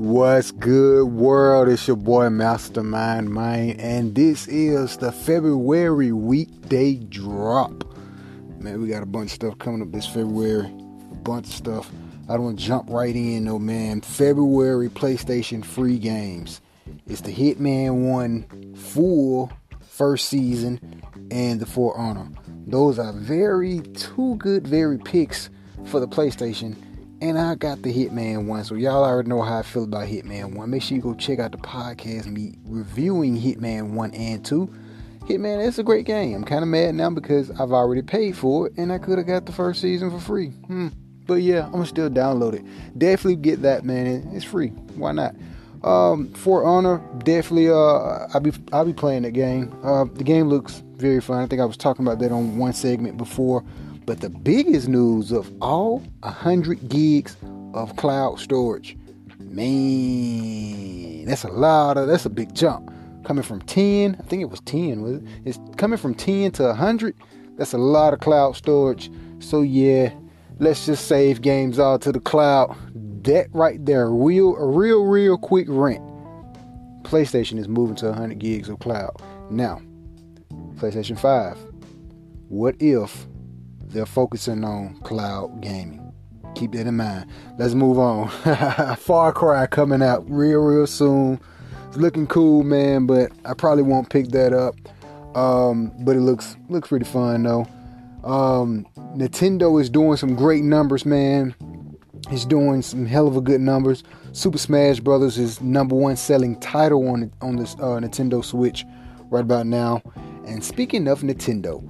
What's good, world? It's your boy Mastermind Mind, and this is the February weekday drop. Man, we got a bunch of stuff coming up this February. A bunch of stuff. I don't want to jump right in, though, man. February PlayStation free games. It's the Hitman 1 full first season and the For Honor. Those are very, two good, very picks for the PlayStation and I got the Hitman 1. So y'all already know how I feel about Hitman 1. Make sure you go check out the podcast, me reviewing Hitman 1 and 2. Hitman, it's a great game. I'm kind of mad now because I've already paid for it and I could have got the first season for free. Hmm. But yeah, I'm still download it. Definitely get that, man. It's free. Why not? Um, For Honor, definitely. Uh, I'll be I'll be playing that game. Uh, the game looks very fun. I think I was talking about that on one segment before. But the biggest news of all 100 gigs of cloud storage. Man, that's a lot of that's a big jump. Coming from 10, I think it was 10, was it? It's coming from 10 to 100. That's a lot of cloud storage. So yeah, let's just save games all to the cloud. That right there, real a real real quick rent. PlayStation is moving to 100 gigs of cloud. Now, PlayStation 5. What if they're focusing on cloud gaming. Keep that in mind. Let's move on. Far Cry coming out real, real soon. It's looking cool, man, but I probably won't pick that up. Um, but it looks looks pretty fun though. Um, Nintendo is doing some great numbers, man. He's doing some hell of a good numbers. Super Smash Brothers is number one selling title on on this uh, Nintendo Switch right about now. And speaking of Nintendo,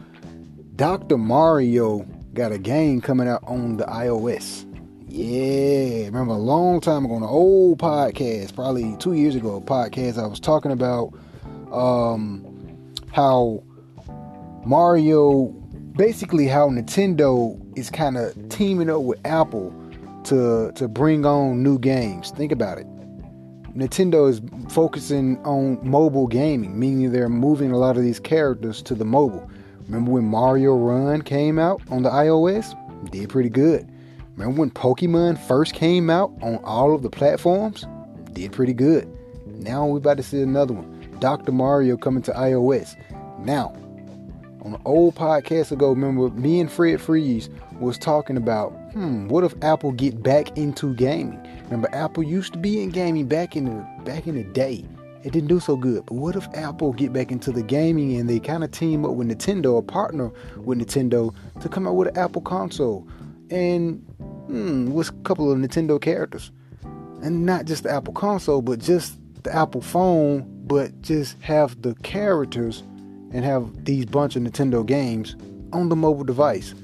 Dr. Mario got a game coming out on the iOS. Yeah, remember a long time ago on an old podcast, probably two years ago, a podcast I was talking about um, how Mario, basically how Nintendo is kind of teaming up with Apple to to bring on new games. Think about it. Nintendo is focusing on mobile gaming, meaning they're moving a lot of these characters to the mobile. Remember when Mario Run came out on the iOS? Did pretty good. Remember when Pokemon first came out on all of the platforms? Did pretty good. Now we're about to see another one. Dr. Mario coming to iOS. Now, on an old podcast ago, remember me and Fred Freeze was talking about, hmm, what if Apple get back into gaming? Remember Apple used to be in gaming back in the back in the day it didn't do so good. But what if Apple get back into the gaming and they kind of team up with Nintendo or partner with Nintendo to come out with an Apple console and hmm, with a couple of Nintendo characters, and not just the Apple console, but just the Apple phone, but just have the characters and have these bunch of Nintendo games on the mobile device.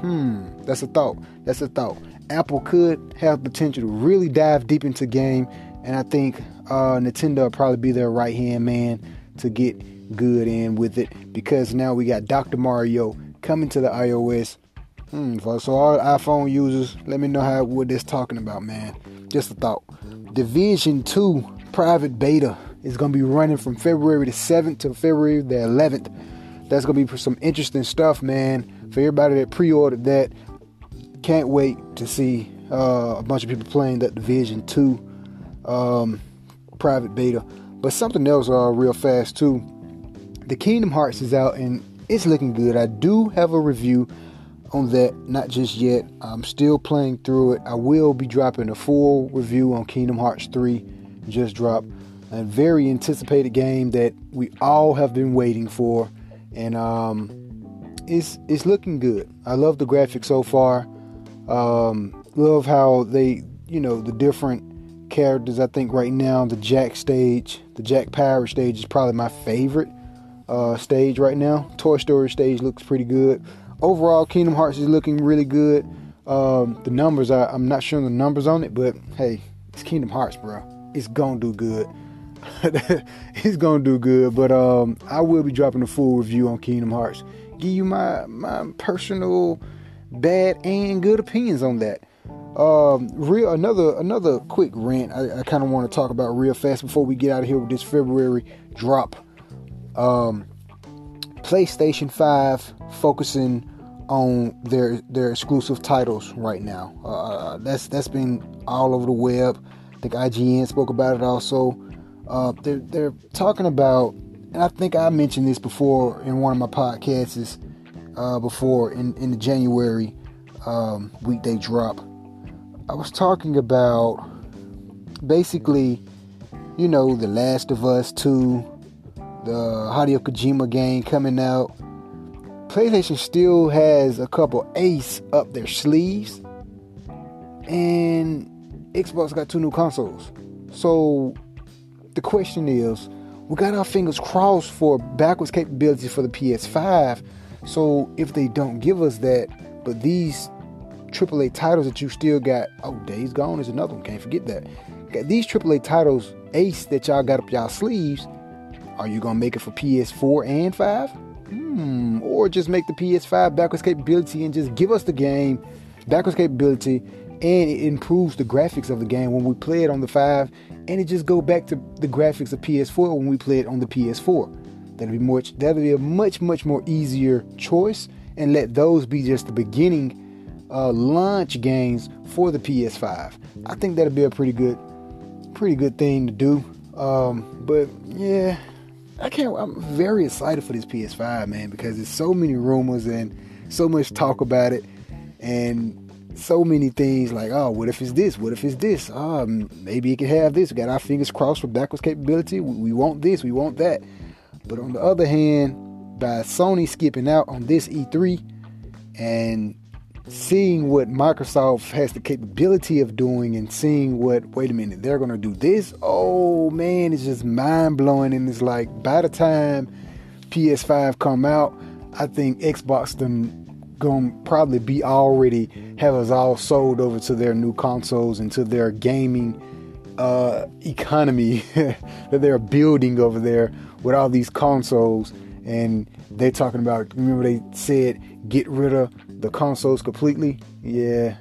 Hmm, that's a thought. That's a thought. Apple could have potential to really dive deep into game, and I think uh, Nintendo will probably be their right hand man to get good in with it because now we got Dr. Mario coming to the iOS. Hmm, so all iPhone users, let me know how what this talking about, man. Just a thought. Division 2 private beta is gonna be running from February the 7th to February the 11th. That's gonna be some interesting stuff, man. For everybody that pre-ordered that, can't wait to see uh, a bunch of people playing that Division 2. Um, private beta. But something else uh, real fast too. The Kingdom Hearts is out and it's looking good. I do have a review on that, not just yet. I'm still playing through it. I will be dropping a full review on Kingdom Hearts 3. Just dropped a very anticipated game that we all have been waiting for, and um, it's it's looking good. I love the graphics so far. Um, love how they, you know, the different characters. I think right now the Jack stage, the Jack Pirate stage is probably my favorite uh, stage right now. Toy Story stage looks pretty good. Overall, Kingdom Hearts is looking really good. Um, the numbers, I, I'm not sure the numbers on it, but hey, it's Kingdom Hearts, bro. It's gonna do good. it's gonna do good. But um, I will be dropping a full review on Kingdom Hearts. Give you my my personal bad and good opinions on that. Um, real another another quick rant. I, I kind of want to talk about real fast before we get out of here with this February drop. Um, PlayStation Five focusing on their their exclusive titles right now. Uh, uh, that's that's been all over the web. I think IGN spoke about it also. Uh, they're they're talking about, and I think I mentioned this before in one of my podcasts uh, before in in the January um, weekday drop. I was talking about basically, you know, The Last of Us 2, the Hideo Kojima game coming out. PlayStation still has a couple ace up their sleeves, and Xbox got two new consoles. So the question is, we got our fingers crossed for backwards capability for the PS5. So if they don't give us that, but these AAA titles that you still got, oh, Days Gone is another one. Can't forget that. Got these AAA titles, Ace that y'all got up y'all sleeves. Are you gonna make it for PS4 and 5? Hmm. Or just make the PS5 backwards capability and just give us the game backwards capability and it improves the graphics of the game when we play it on the 5 and it just go back to the graphics of PS4 when we play it on the PS4. That'll be much that'll be a much much more easier choice and let those be just the beginning uh, launch games for the PS5. I think that'll be a pretty good pretty good thing to do. Um, but yeah, I can't. I'm very excited for this PS5, man, because there's so many rumors and so much talk about it, and so many things like, oh, what if it's this? What if it's this? Um, maybe it can have this. We got our fingers crossed for backwards capability. We, we want this. We want that. But on the other hand, by Sony skipping out on this E3 and seeing what Microsoft has the capability of doing and seeing what, wait a minute, they're going to do this. Oh man, it's just mind blowing. And it's like by the time PS5 come out, I think Xbox them gonna probably be already have us all sold over to their new consoles and to their gaming uh, economy that they're building over there with all these consoles and they're talking about remember they said get rid of the consoles completely yeah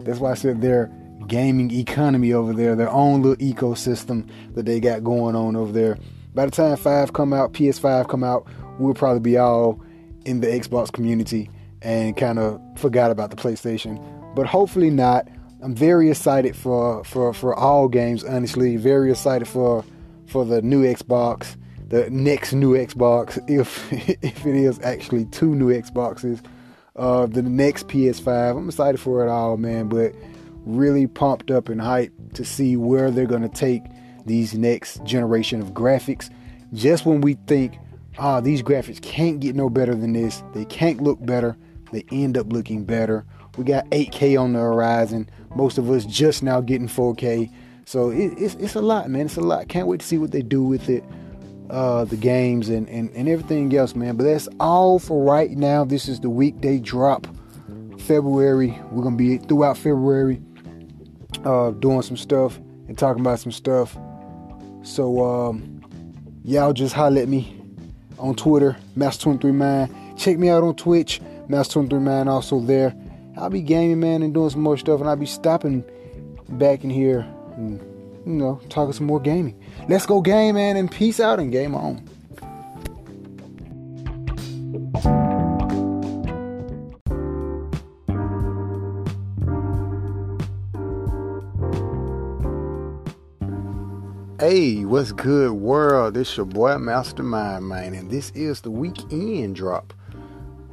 that's why i said their gaming economy over there their own little ecosystem that they got going on over there by the time 5 come out ps5 come out we'll probably be all in the xbox community and kind of forgot about the PlayStation. But hopefully not. I'm very excited for, for, for all games, honestly. Very excited for for the new Xbox, the next new Xbox, if if it is actually two new Xboxes. Uh, the next PS5. I'm excited for it all, man. But really pumped up and hyped to see where they're gonna take these next generation of graphics. Just when we think, ah, these graphics can't get no better than this, they can't look better they end up looking better. We got 8K on the horizon. Most of us just now getting 4K. So it, it's, it's a lot, man. It's a lot. Can't wait to see what they do with it. Uh, the games and, and, and everything else, man. But that's all for right now. This is the weekday drop. February. We're gonna be throughout February uh, doing some stuff and talking about some stuff. So um, y'all just holler at me on Twitter, Master23 Check me out on Twitch, Master 23 Man also there. I'll be gaming, man, and doing some more stuff, and I'll be stopping back in here and, you know, talking some more gaming. Let's go game, man, and peace out and game on. Hey, what's good, world? This your boy Mastermind, man, and this is the weekend drop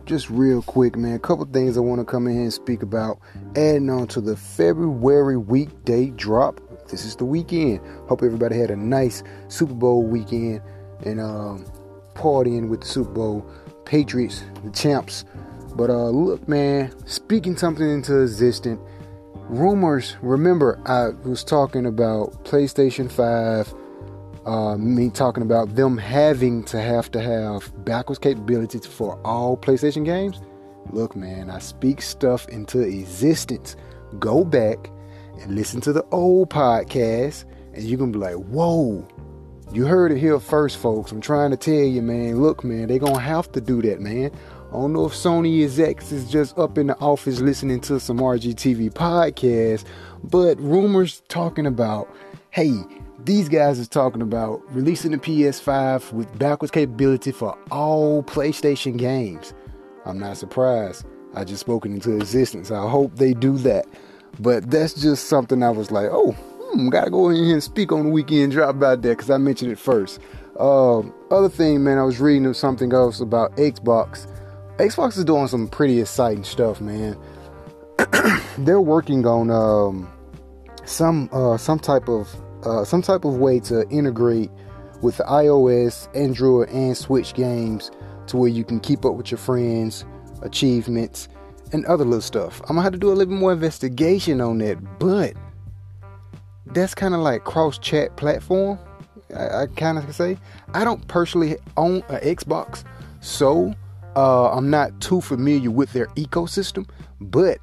just real quick, man, a couple things I want to come in here and speak about. Adding on to the February weekday drop. This is the weekend. Hope everybody had a nice Super Bowl weekend and um, partying with the Super Bowl Patriots, the champs. But uh, look, man, speaking something into existence. Rumors. Remember, I was talking about PlayStation 5 uh, me talking about them having to have to have backwards capabilities for all PlayStation games. Look, man, I speak stuff into existence. Go back and listen to the old podcast, and you're gonna be like, whoa, you heard it here first, folks. I'm trying to tell you, man. Look, man, they're gonna have to do that, man. I don't know if Sony execs is just up in the office listening to some RGTV podcast, but rumors talking about, hey, these guys is talking about releasing the PS5 with backwards capability for all PlayStation games. I'm not surprised. I just spoken into existence. I hope they do that. But that's just something I was like, oh, hmm, gotta go in here and speak on the weekend drop about that because I mentioned it first. Uh, other thing, man, I was reading something else about Xbox. Xbox is doing some pretty exciting stuff, man. They're working on um, some uh, some type of uh, some type of way to integrate with the iOS, Android, and Switch games to where you can keep up with your friends, achievements, and other little stuff. I'm gonna have to do a little bit more investigation on that, but that's kind of like cross chat platform. I, I kind of say I don't personally own an Xbox, so uh, I'm not too familiar with their ecosystem, but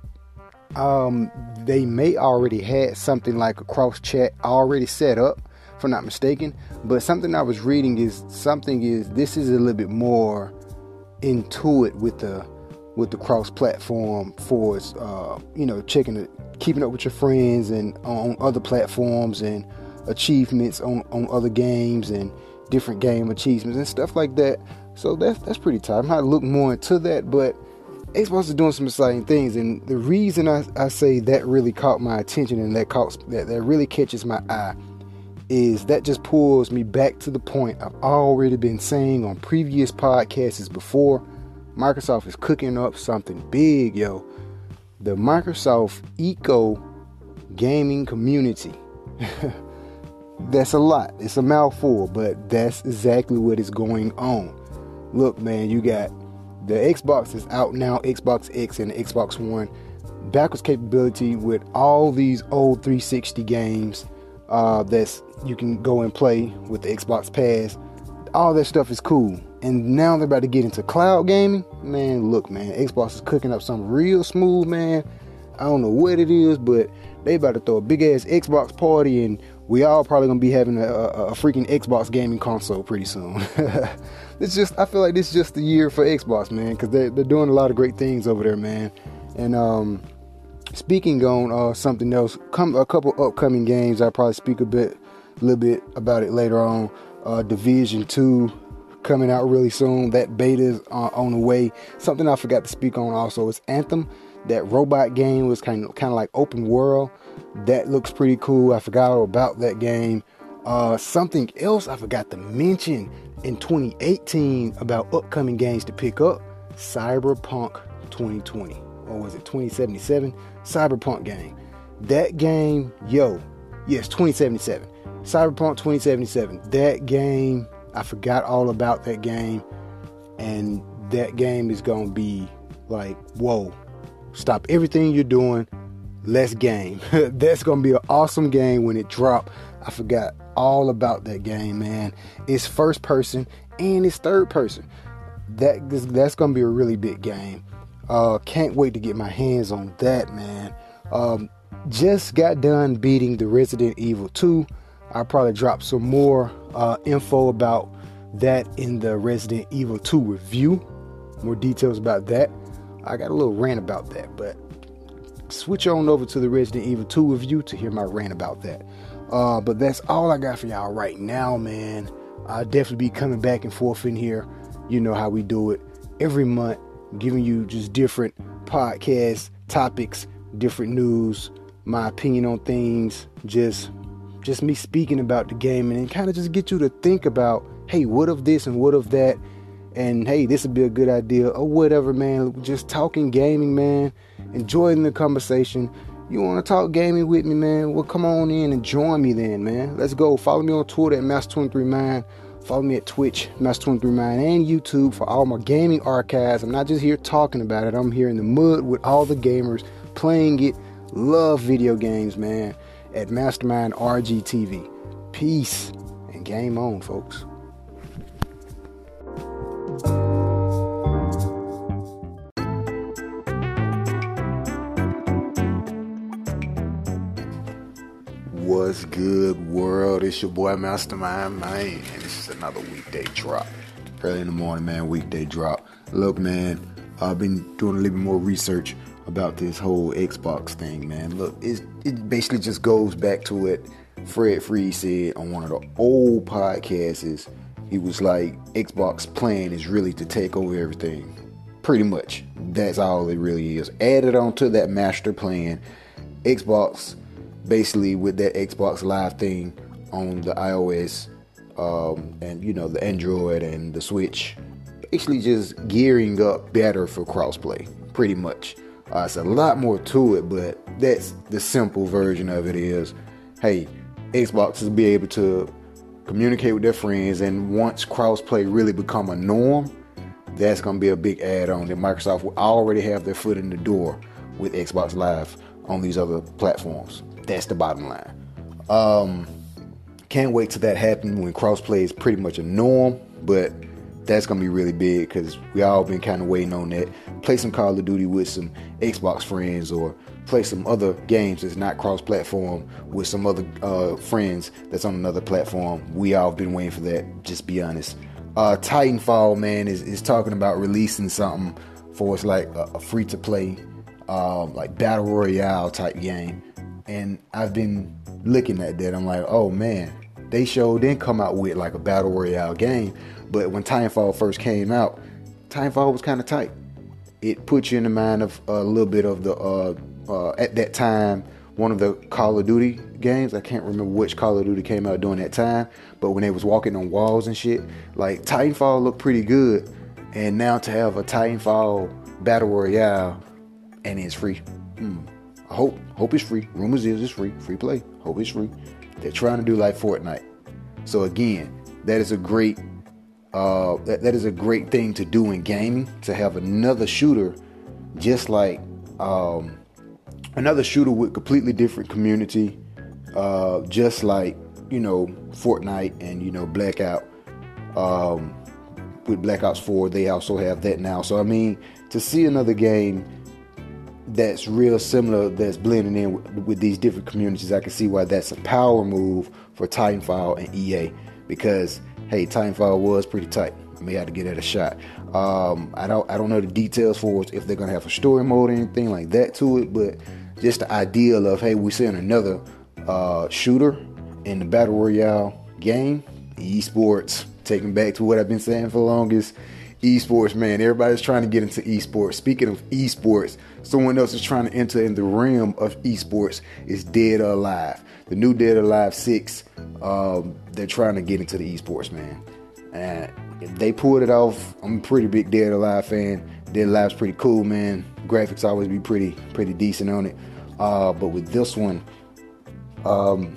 um, they may already had something like a cross chat already set up, if I'm not mistaken. But something I was reading is something is this is a little bit more into it with the with the cross platform for uh, you know checking it, keeping up with your friends and on other platforms and achievements on, on other games and different game achievements and stuff like that. So that's that's pretty tight. I'm to look more into that, but Xbox is doing some exciting things, and the reason I, I say that really caught my attention and that caught that, that really catches my eye is that just pulls me back to the point I've already been saying on previous podcasts before. Microsoft is cooking up something big, yo. The Microsoft Eco Gaming Community. that's a lot. It's a mouthful, but that's exactly what is going on. Look, man, you got the Xbox is out now, Xbox X and Xbox One. Backwards capability with all these old 360 games uh, that's you can go and play with the Xbox Pass. All that stuff is cool. And now they're about to get into cloud gaming. Man, look, man, Xbox is cooking up something real smooth, man. I don't know what it is, but they about to throw a big ass Xbox party, and we all probably gonna be having a, a, a freaking Xbox gaming console pretty soon. it's just I feel like this is just the year for Xbox, man, because they're they're doing a lot of great things over there, man. And um, speaking on uh, something else, come a couple upcoming games. I'll probably speak a bit, a little bit about it later on. Uh, Division Two coming out really soon. That beta is uh, on the way. Something I forgot to speak on also is Anthem. That robot game was kind of kind of like open world. That looks pretty cool. I forgot all about that game. Uh, something else I forgot to mention in 2018 about upcoming games to pick up Cyberpunk 2020 or was it 2077 Cyberpunk game. That game, yo, yes, 2077. Cyberpunk 2077. That game, I forgot all about that game and that game is to be like, whoa. Stop everything you're doing. Let's game. That's to be an awesome game when it drop. I forgot all about that game, man. It's first person and it's third person. That that's gonna be a really big game. Uh, can't wait to get my hands on that, man. Um, just got done beating the Resident Evil 2. I'll probably drop some more uh, info about that in the Resident Evil 2 review. More details about that. I got a little rant about that, but switch on over to the Resident Evil 2 review to hear my rant about that. Uh, but that's all I got for y'all right now, man. I'll definitely be coming back and forth in here. You know how we do it every month, giving you just different podcast topics, different news, my opinion on things, just just me speaking about the game and kind of just get you to think about, hey, what of this and what of that, and hey, this would be a good idea or whatever, man. Just talking gaming, man, enjoying the conversation you want to talk gaming with me, man? Well, come on in and join me then, man. Let's go. Follow me on Twitter at mass twenty three mind. Follow me at Twitch, mass twenty three mind and YouTube for all my gaming archives. I'm not just here talking about it, I'm here in the mud with all the gamers playing it. Love video games, man. At Mastermind RGTV. Peace and game on, folks. What's good, world? It's your boy Mastermind Man, and this is another weekday drop. Early in the morning, man, weekday drop. Look, man, I've been doing a little bit more research about this whole Xbox thing, man. Look, it it basically just goes back to what Fred Free said on one of the old podcasts. he was like, Xbox plan is really to take over everything. Pretty much. That's all it really is. Added on to that master plan, Xbox basically with that Xbox Live thing on the iOS um, and you know the Android and the Switch, basically just gearing up better for crossplay, pretty much. Uh, it's a lot more to it, but that's the simple version of it. Is hey, Xbox will be able to communicate with their friends, and once crossplay really become a norm, that's going to be a big add-on that Microsoft will already have their foot in the door with Xbox Live on these other platforms. That's the bottom line. Um, can't wait till that happens when crossplay is pretty much a norm, but that's gonna be really big because we all been kind of waiting on that. Play some Call of Duty with some Xbox friends, or play some other games that's not cross-platform with some other uh, friends that's on another platform. We all been waiting for that. Just be honest. Uh, Titanfall, man, is, is talking about releasing something for us like a, a free-to-play, um, like battle royale type game. And I've been looking at that. I'm like, oh man, they showed didn't come out with like a battle royale game but when Titanfall first came out, Titanfall was kind of tight. It put you in the mind of a little bit of the uh, uh, at that time one of the Call of Duty games. I can't remember which Call of Duty came out during that time, but when they was walking on walls and shit, like Titanfall looked pretty good. And now to have a Titanfall battle royale and it's free. Hmm. I hope hope it's free. Rumors is it's free. Free play. Hope it's free. They're trying to do like Fortnite. So again, that is a great uh, that, that is a great thing to do in gaming to have another shooter just like um, another shooter with completely different community uh, just like you know Fortnite and you know Blackout um, with Black Ops 4 they also have that now. So I mean to see another game that's real similar that's blending in with, with these different communities I can see why that's a power move for Titanfall and EA because hey, Titanfall was pretty tight. I may have to get at a shot. Um, I don't I don't know the details for if they're gonna have a story mode or anything like that to it, but just the idea of hey, we're seeing another uh, shooter in the battle royale game, esports. Taking back to what I've been saying for the longest, esports, man. Everybody's trying to get into esports. Speaking of esports, someone else is trying to enter in the realm of esports. Is Dead or Alive. The new Dead Alive Six um, they're trying to get into the esports, man. And if they pulled it off, I'm a pretty big Dead Alive fan. Dead Alive's pretty cool, man. Graphics always be pretty pretty decent on it. Uh, but with this one, um,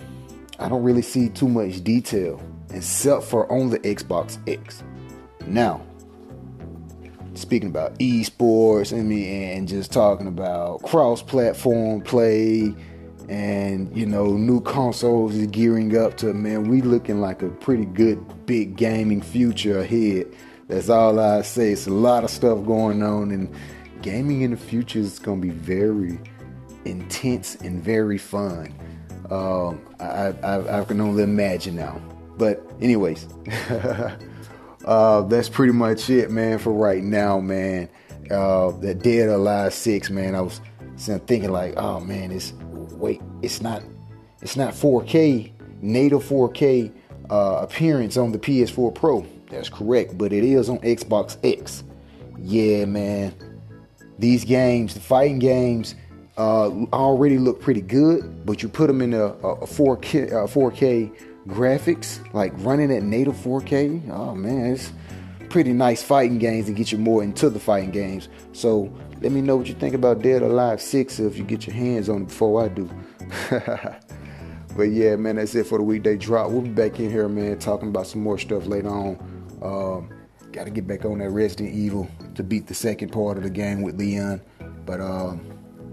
I don't really see too much detail except for on the Xbox X. Now, speaking about esports and me and just talking about cross-platform play and you know new consoles is gearing up to man we looking like a pretty good big gaming future ahead. That's all i say. It's a lot of stuff going on and gaming in the future is going to be very intense and very fun. Um, I, I, I, can only imagine now. But anyways uh, that's pretty much it man for right now man. Uh, that dead alive six man i was thinking like oh man it's wait, it's not it's not 4K native 4K uh, appearance on the PS4 Pro. That's correct, but it is on Xbox X. Yeah, man. These games, the fighting games, uh, already look pretty good, but you put them in a, a 4K, 4K graphics, like running at native 4K. Oh man, it's pretty nice fighting games and get you more into the fighting games. So let me know what you think about Dead or Alive 6 if you get your hands on it before I do. but yeah, man, that's it for the weekday drop. We'll be back in here, man, talking about some more stuff later on. Um, Got to get back on that Resident Evil to beat the second part of the game with Leon. But um,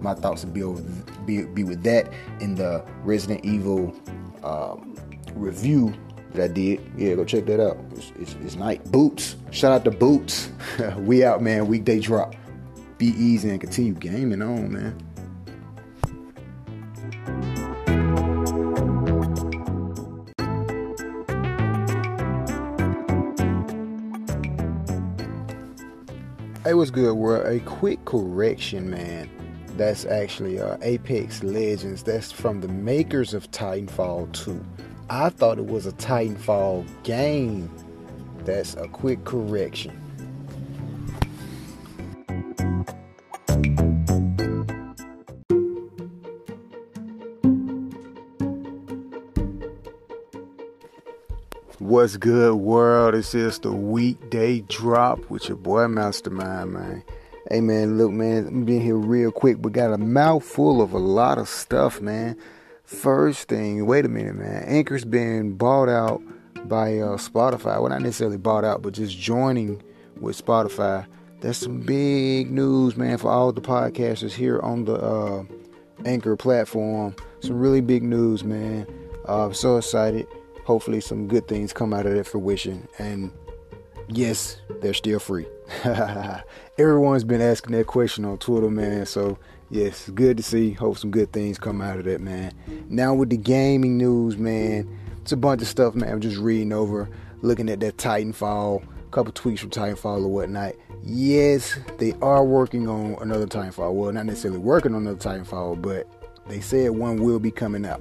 my thoughts would be, over, be, be with that in the Resident Evil um, review that I did. Yeah, go check that out. It's, it's, it's night. Boots. Shout out to Boots. we out, man. Weekday drop be easy and continue gaming on, man. It was good, world. A quick correction, man. That's actually uh, Apex Legends. That's from the makers of Titanfall 2. I thought it was a Titanfall game. That's a quick correction. What's good, world? It's just the weekday drop with your boy Mastermind, man. Hey, man, look, man, I'm being here real quick, but got a mouthful of a lot of stuff, man. First thing, wait a minute, man. Anchor's been bought out by uh, Spotify. Well, not necessarily bought out, but just joining with Spotify. That's some big news, man, for all the podcasters here on the uh, Anchor platform. Some really big news, man. Uh, I'm so excited. Hopefully, some good things come out of that fruition. And yes, they're still free. Everyone's been asking that question on Twitter, man. So, yes, good to see. Hope some good things come out of that, man. Now, with the gaming news, man, it's a bunch of stuff, man. I'm just reading over, looking at that Titanfall, a couple tweets from Titanfall or whatnot. Yes, they are working on another Titanfall. Well, not necessarily working on another Titanfall, but they said one will be coming out.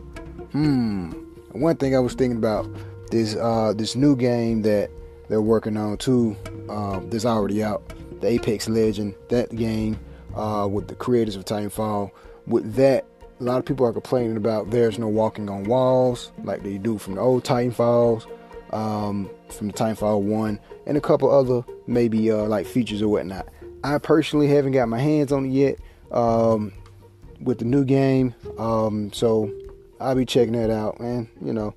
Hmm. One thing I was thinking about this uh, this new game that they're working on too. Uh, that's already out. The Apex Legend. That game uh, with the creators of Titanfall. With that, a lot of people are complaining about there's no walking on walls like they do from the old Titanfalls, um, from the Titanfall one, and a couple other maybe uh, like features or whatnot. I personally haven't got my hands on it yet um, with the new game, um, so I'll be checking that out, and You know,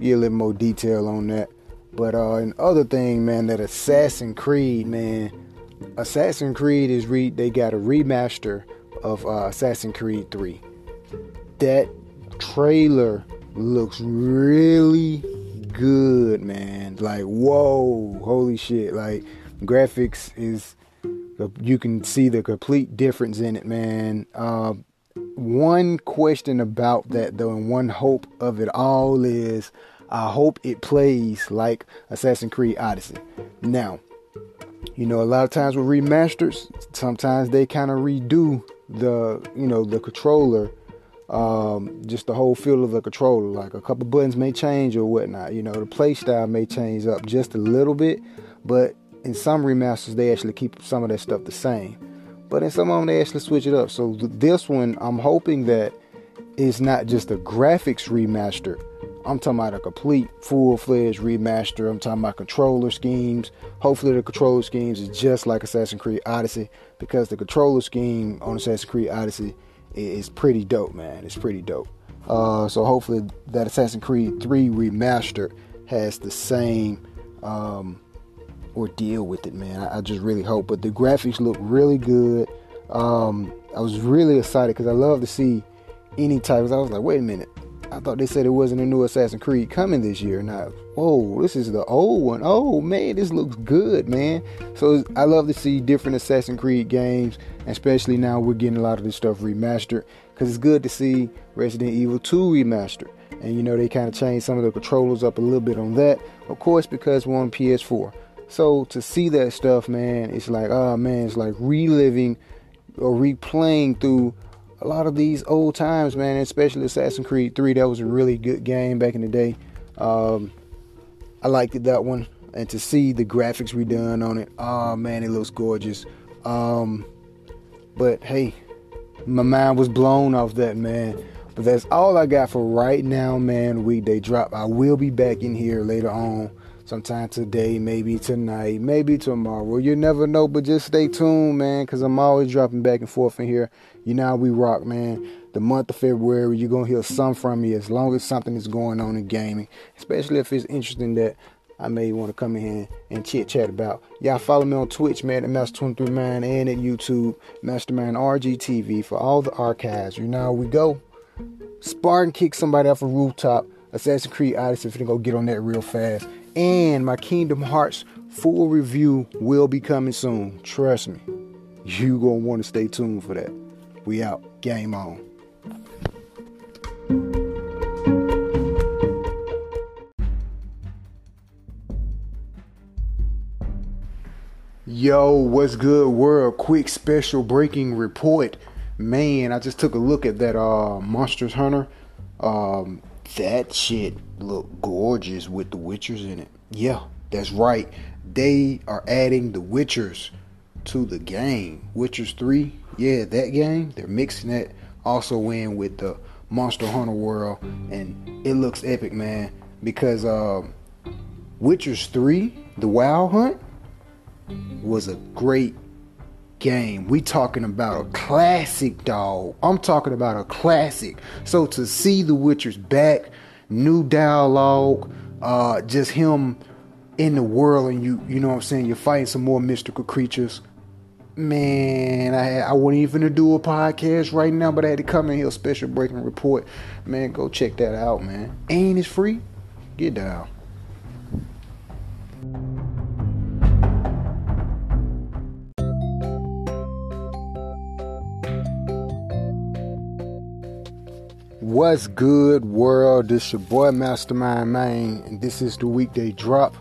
get a little more detail on that. But uh, and other thing, man, that Assassin Creed, man, Assassin Creed is re they got a remaster of uh, Assassin Creed 3. That trailer looks really good, man. Like, whoa, holy shit. Like, graphics is, you can see the complete difference in it, man. Uh, one question about that, though, and one hope of it all is I hope it plays like Assassin's Creed Odyssey. Now, you know, a lot of times with remasters, sometimes they kind of redo the, you know, the controller um, just the whole feel of the controller. Like a couple buttons may change or whatnot. You know, the play style may change up just a little bit, but in some remasters they actually keep some of that stuff the same. But in some of them they actually switch it up. So this one, I'm hoping that it's not just a graphics remaster. I'm talking about a complete, full-fledged remaster. I'm talking about controller schemes. Hopefully, the controller schemes is just like Assassin's Creed Odyssey, because the controller scheme on Assassin's Creed Odyssey is pretty dope, man. It's pretty dope. Uh, so hopefully that Assassin's Creed 3 remaster has the same um, ordeal with it, man. I, I, just really hope. But the graphics look really good. Um, I was really excited because I love to see any types. I was like, wait a minute, I thought they said it wasn't a new Assassin's Creed coming this year. Now, whoa, this is the old one. Oh man, this looks good, man. So I love to see different Assassin's Creed games, especially now we're getting a lot of this stuff remastered. Because it's good to see Resident Evil 2 remastered. And you know, they kind of changed some of the controllers up a little bit on that. Of course, because we're on PS4. So to see that stuff, man, it's like, oh man, it's like reliving or replaying through a lot of these old times, man, especially Assassin's Creed 3. That was a really good game back in the day. Um, I liked it, that one. And to see the graphics redone on it, oh man, it looks gorgeous. Um, but hey, my mind was blown off that, man. But that's all I got for right now, man. Weekday drop. I will be back in here later on sometime today, maybe tonight, maybe tomorrow. You never know, but just stay tuned, man, because I'm always dropping back and forth in here. You know how we rock, man. The month of February, you're to hear some from me as long as something is going on in gaming, especially if it's interesting that I may want to come in here and chit chat about. Y'all follow me on Twitch, man, at Master23 Man, and at YouTube, Mastermind RGTV for all the archives. You know we go. Spartan kick somebody off a rooftop. Assassin's Creed Odyssey, if you go get on that real fast and my Kingdom Hearts full review will be coming soon. Trust me. You gonna want to stay tuned for that. We out. Game on. Yo, what's good, world? Quick special breaking report. Man, I just took a look at that uh Monsters Hunter. Um, that shit look gorgeous with the Witchers in it. Yeah, that's right. They are adding the Witchers to the game. Witchers 3, yeah, that game. They're mixing that also in with the Monster Hunter world, and it looks epic, man. Because uh, Witcher's 3, The Wild Hunt, was a great game. We talking about a classic, dog. I'm talking about a classic. So to see The Witcher's back, new dialogue, uh, just him in the world, and you, you know what I'm saying. You're fighting some more mystical creatures. Man, I I wasn't even to do a podcast right now, but I had to come in here special breaking report. Man, go check that out, man. Ain't it's free? Get down. What's good, world? This your boy Mastermind Man, and this is the weekday drop.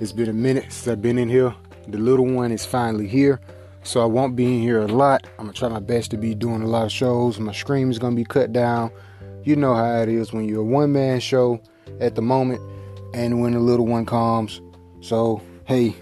It's been a minute since I've been in here. The little one is finally here, so I won't be in here a lot. I'm gonna try my best to be doing a lot of shows. My stream is gonna be cut down. You know how it is when you're a one man show at the moment, and when the little one comes. So, hey,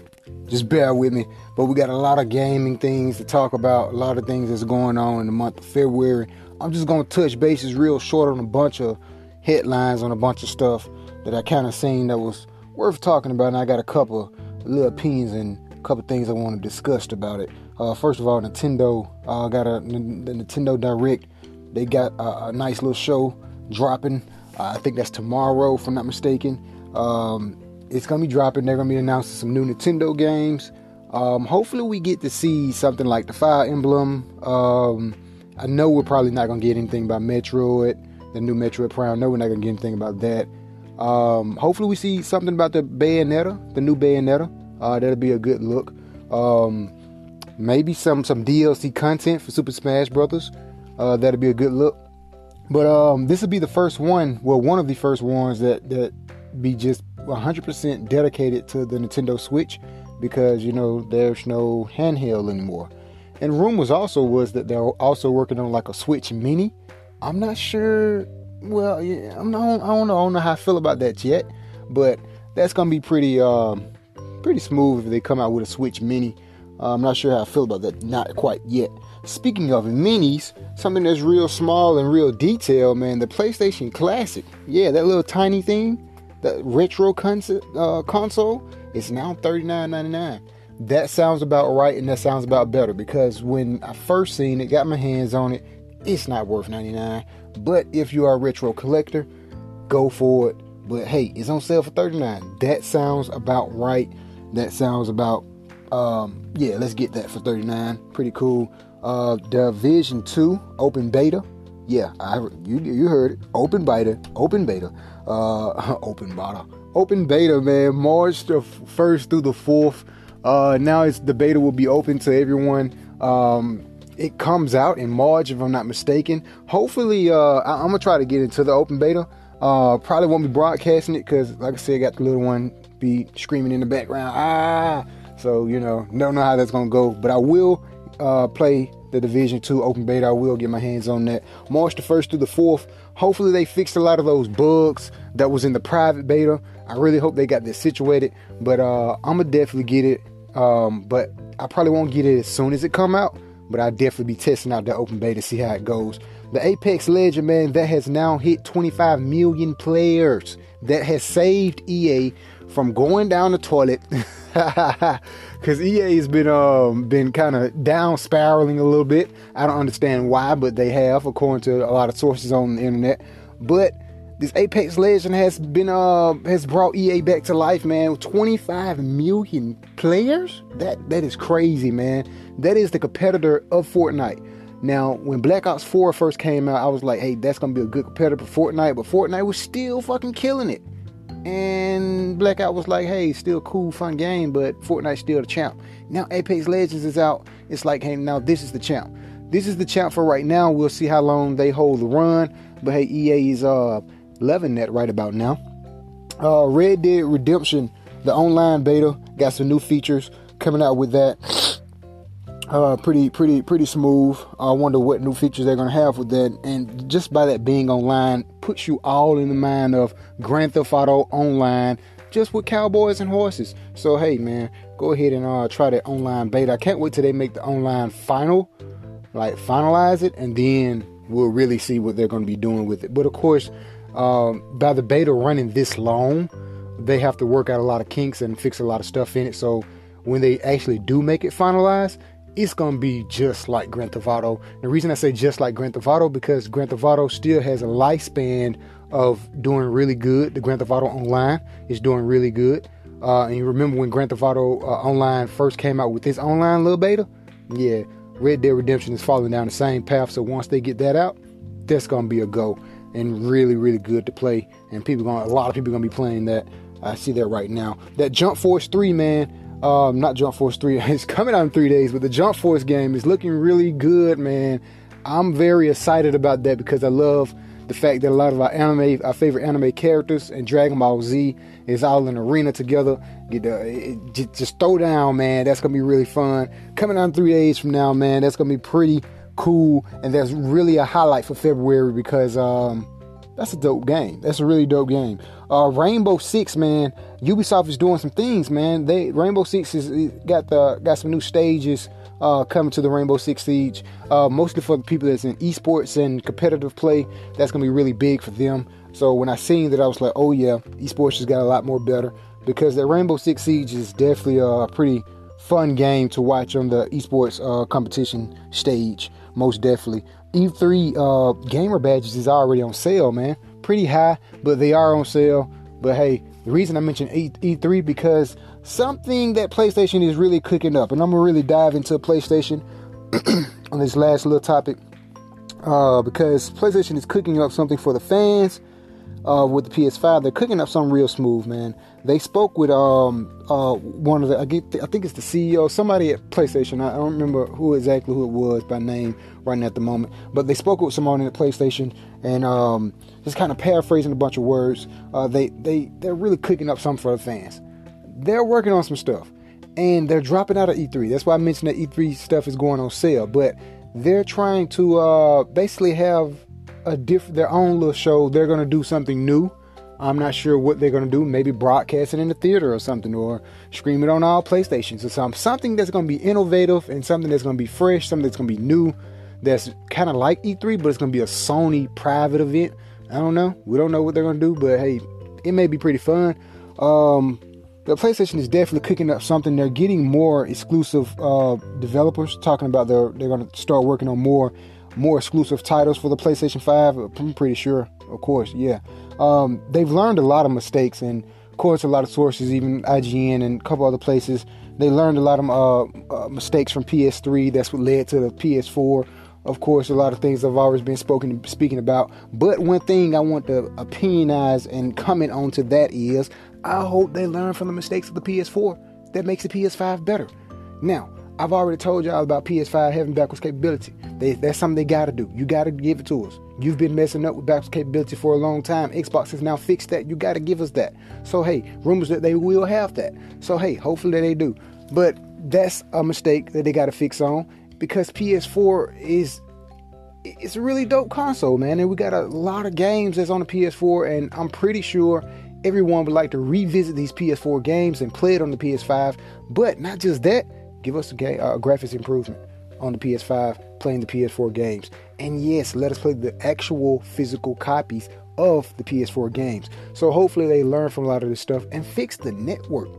just bear with me. But we got a lot of gaming things to talk about, a lot of things that's going on in the month of February. I'm just gonna touch bases real short on a bunch of headlines on a bunch of stuff that I kind of seen that was worth talking about, and I got a couple little opinions and a couple things I want to discuss about it. Uh, first of all, Nintendo uh, got a the Nintendo Direct. They got a, a nice little show dropping. Uh, I think that's tomorrow, if I'm not mistaken. Um, it's gonna be dropping. They're gonna be announcing some new Nintendo games. Um, hopefully, we get to see something like the Fire Emblem. Um, I know we're probably not gonna get anything about Metroid, the new Metroid Prime. No, we're not gonna get anything about that. Um, hopefully, we see something about the Bayonetta, the new Bayonetta. Uh, that'll be a good look. Um, maybe some some DLC content for Super Smash Brothers. Uh, that'll be a good look. But um, this will be the first one, well, one of the first ones that that be just 100% dedicated to the Nintendo Switch because you know there's no handheld anymore. And rumors also was that they're also working on like a Switch Mini. I'm not sure. Well, yeah, I'm not. I don't know. I don't know how I feel about that yet. But that's gonna be pretty, um, pretty smooth if they come out with a Switch Mini. Uh, I'm not sure how I feel about that. Not quite yet. Speaking of minis, something that's real small and real detailed, man. The PlayStation Classic. Yeah, that little tiny thing, that retro console, uh, console, is now $39.99 that sounds about right and that sounds about better because when I first seen it, got my hands on it, it's not worth 99. But if you are a retro collector, go for it. But hey, it's on sale for 39. That sounds about right. That sounds about um yeah, let's get that for 39. Pretty cool. Uh Division 2 open beta. Yeah, I you you heard it. Open beta, open beta. Uh open beta. Open beta, man. March the 1st through the 4th. Uh, now it's the beta will be open to everyone. Um, it comes out in March, if I'm not mistaken. Hopefully, uh, I- am gonna try to get into the open beta. Uh, probably won't be broadcasting it because, like I said, I got the little one be screaming in the background. Ah, so you know, don't know how that's gonna go, but I will uh, play the Division 2 open beta. I will get my hands on that. March the 1st through the 4th. Hopefully, they fixed a lot of those bugs that was in the private beta. I really hope they got this situated, but uh, I'm gonna definitely get it. Um, but I probably won't get it as soon as it come out. But I'll definitely be testing out the open beta, to see how it goes. The Apex Legend, man, that has now hit 25 million players. That has saved EA from going down the toilet. Cause EA has been um been kind of down spiraling a little bit. I don't understand why, but they have, according to a lot of sources on the internet. But this Apex Legend has been uh has brought EA back to life, man. 25 million players. That that is crazy, man. That is the competitor of Fortnite. Now, when Black Ops 4 first came out, I was like, hey, that's gonna be a good competitor for Fortnite, but Fortnite was still fucking killing it. And Blackout was like, hey, still cool, fun game, but Fortnite's still the champ. Now Apex Legends is out. It's like, hey, now this is the champ. This is the champ for right now. We'll see how long they hold the run. But hey, EA is uh loving that right about now. Uh, Red Dead Redemption, the online beta, got some new features coming out with that. Uh, pretty, pretty, pretty smooth. I wonder what new features they're gonna have with that. And just by that being online, puts you all in the mind of Grand Theft Auto Online, just with cowboys and horses. So hey, man, go ahead and uh, try that online beta. I can't wait till they make the online final, like finalize it, and then we'll really see what they're gonna be doing with it. But of course, um, by the beta running this long, they have to work out a lot of kinks and fix a lot of stuff in it. So when they actually do make it finalized, it's gonna be just like Grand Theft Auto. The reason I say just like Grand Theft Auto because Grand Theft Auto still has a lifespan of doing really good. The Grand Theft Auto Online is doing really good. Uh, and you remember when Grand Theft Auto uh, Online first came out with this online little beta? Yeah, Red Dead Redemption is following down the same path. So once they get that out, that's gonna be a go and really, really good to play. And people gonna a lot of people gonna be playing that. I see that right now. That Jump Force 3, man. Um, not Jump Force 3. It's coming out in three days, but the Jump Force game is looking really good, man. I'm very excited about that because I love the fact that a lot of our anime, our favorite anime characters, and Dragon Ball Z is all in arena together. Get uh, it, just, just throw down, man. That's gonna be really fun. Coming out in three days from now, man. That's gonna be pretty cool, and that's really a highlight for February because um, that's a dope game. That's a really dope game. Uh, Rainbow Six, man. Ubisoft is doing some things, man. They Rainbow Six is got the got some new stages uh, coming to the Rainbow Six Siege. Uh, mostly for the people that's in esports and competitive play. That's gonna be really big for them. So when I seen that, I was like, oh yeah, esports has got a lot more better because that Rainbow Six Siege is definitely a pretty fun game to watch on the esports uh, competition stage. Most definitely. E3 uh, gamer badges is already on sale, man. Pretty high, but they are on sale. But hey, the reason I mentioned e- E3 because something that PlayStation is really cooking up, and I'm gonna really dive into PlayStation on this last little topic uh, because PlayStation is cooking up something for the fans uh, with the PS5. They're cooking up something real smooth, man. They spoke with um uh one of the I get I think it's the CEO, somebody at PlayStation. I don't remember who exactly who it was by name right now at the moment, but they spoke with someone at PlayStation and um just kind of paraphrasing a bunch of words. Uh, they they they're really cooking up something for the fans. They're working on some stuff, and they're dropping out of E3. That's why I mentioned that E3 stuff is going on sale, but they're trying to uh basically have a diff their own little show. They're gonna do something new. I'm not sure what they're gonna do. Maybe broadcast it in the theater or something, or stream it on all PlayStations or something. Something that's gonna be innovative and something that's gonna be fresh, something that's gonna be new. That's kind of like E3, but it's gonna be a Sony private event. I don't know. We don't know what they're gonna do, but hey, it may be pretty fun. Um, the PlayStation is definitely cooking up something. They're getting more exclusive uh, developers. Talking about they're they're gonna start working on more more exclusive titles for the PlayStation 5. I'm pretty sure, of course, yeah. Um, they've learned a lot of mistakes, and of course, a lot of sources, even IGN and a couple other places, they learned a lot of uh, uh, mistakes from PS3. That's what led to the PS4. Of course, a lot of things have always been spoken speaking about. But one thing I want to opinionize and comment on to that is, I hope they learn from the mistakes of the PS4. That makes the PS5 better. Now, I've already told y'all about PS5 having backwards capability. They, that's something they gotta do. You gotta give it to us. You've been messing up with backwards capability for a long time. Xbox has now fixed that. You gotta give us that. So hey, rumors that they will have that. So hey, hopefully they do. But that's a mistake that they gotta fix on because PS4 is it's a really dope console, man. And we got a lot of games that's on the PS4, and I'm pretty sure everyone would like to revisit these PS4 games and play it on the PS5. But not just that Give us a, ga- uh, graphics improvement on the PS5 playing the PS4 games. And yes, let us play the actual physical copies of the PS4 games. So hopefully they learn from a lot of this stuff and fix the network.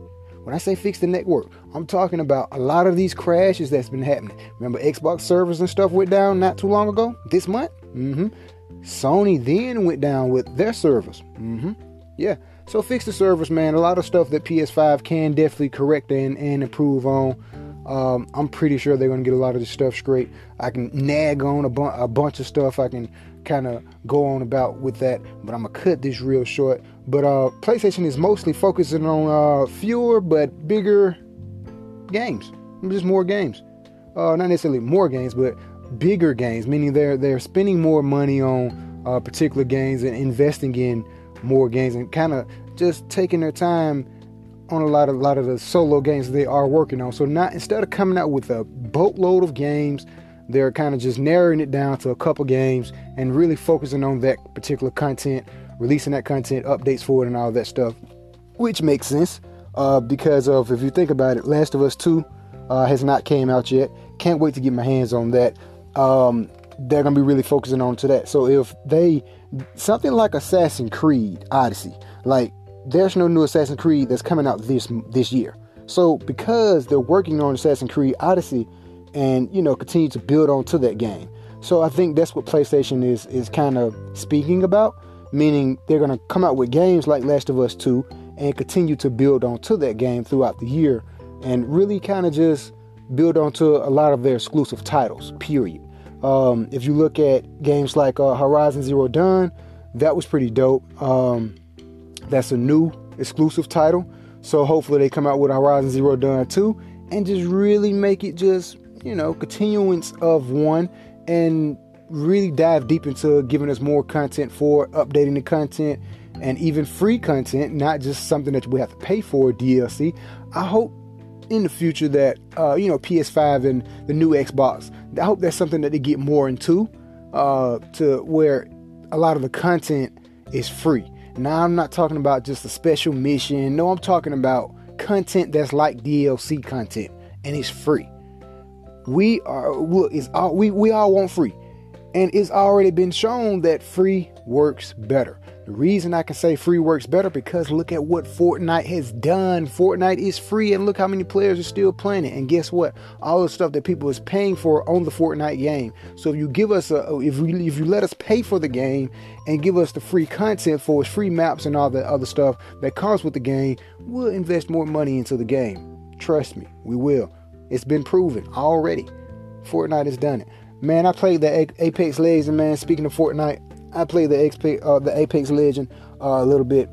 When I say fix the network, I'm talking about a lot of these crashes that's been happening. Remember Xbox servers and stuff went down not too long ago? This month? Mm-hmm. Sony then went down with their servers. Mm-hmm. Yeah. So fix the servers, man. A lot of stuff that PS5 can definitely correct and, and improve on. Um, I'm pretty sure they're to get a lot of this stuff straight. I can nag on a, bu- a bunch of stuff. I can kind of go on about with that, but I'm gonna cut this real short. But uh, PlayStation is mostly focusing on uh, fewer but bigger games, just more games. Uh, not necessarily more games, but bigger games. Meaning they're they're spending more money on uh, particular games and investing in more games, and kind of just taking their time on a lot of a lot of the solo games they are working on. So not instead of coming out with a boatload of games, they're kind of just narrowing it down to a couple games and really focusing on that particular content, releasing that content, updates for it, and all that stuff, which makes sense uh, because of if you think about it, Last of Us Two uh, has not came out yet. Can't wait to get my hands on that. Um, they're gonna be really focusing on to that. So if they something like Assassin's Creed Odyssey, like there's no new Assassin's Creed that's coming out this this year. So because they're working on Assassin's Creed Odyssey and you know continue to build on to that game. So I think that's what PlayStation is is kind of speaking about, meaning they're going to come out with games like Last of Us 2 and continue to build on to that game throughout the year and really kind of just build onto a lot of their exclusive titles, period. Um, if you look at games like uh, Horizon Zero Dawn, that was pretty dope. Um, that's a new exclusive title. So hopefully they come out with Horizon Zero Dawn 2 and just really make it just, you know, continuance of one and really dive deep into giving us more content for updating the content and even free content, not just something that we have to pay for DLC. I hope in the future that uh, you know PS5 and the new Xbox. I hope that's something that they get more into uh, to where a lot of the content is free. Now I'm not talking about just a special mission. No, I'm talking about content that's like DLC content and it's free. We are is all we we all want free, and it's already been shown that free works better. The reason I can say free works better because look at what Fortnite has done. Fortnite is free and look how many players are still playing it. And guess what? All the stuff that people is paying for on the Fortnite game. So if you give us a oh, if we if you let us pay for the game and give us the free content for its free maps and all the other stuff that comes with the game, we'll invest more money into the game. Trust me, we will. It's been proven already. Fortnite has done it. Man, I played the Apex Legends, man. Speaking of Fortnite, I played the Apex, uh, the Apex Legend uh, a little bit.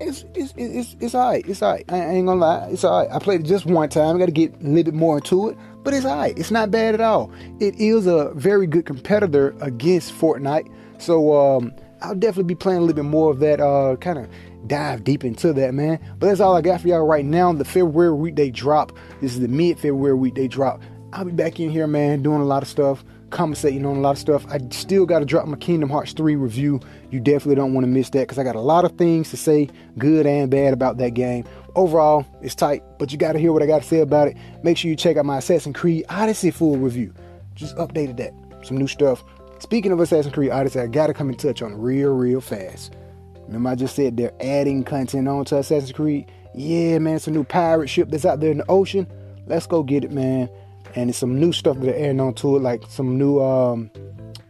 It's it's it's it's alright. It's alright. I ain't gonna lie. It's alright. I played it just one time. I got to get a little bit more into it, but it's alright. It's not bad at all. It is a very good competitor against Fortnite. So um, I'll definitely be playing a little bit more of that. Uh, kind of dive deep into that, man. But that's all I got for y'all right now. The February weekday drop. This is the mid February weekday drop. I'll be back in here, man, doing a lot of stuff conversating on a lot of stuff. I still got to drop my Kingdom Hearts 3 review. You definitely don't want to miss that because I got a lot of things to say, good and bad, about that game. Overall, it's tight, but you got to hear what I got to say about it. Make sure you check out my Assassin's Creed Odyssey full review. Just updated that. Some new stuff. Speaking of Assassin's Creed Odyssey, I got to come in touch on real, real fast. Remember, I just said they're adding content on to Assassin's Creed? Yeah, man, it's a new pirate ship that's out there in the ocean. Let's go get it, man and it's some new stuff that they're adding on to it, like some new um,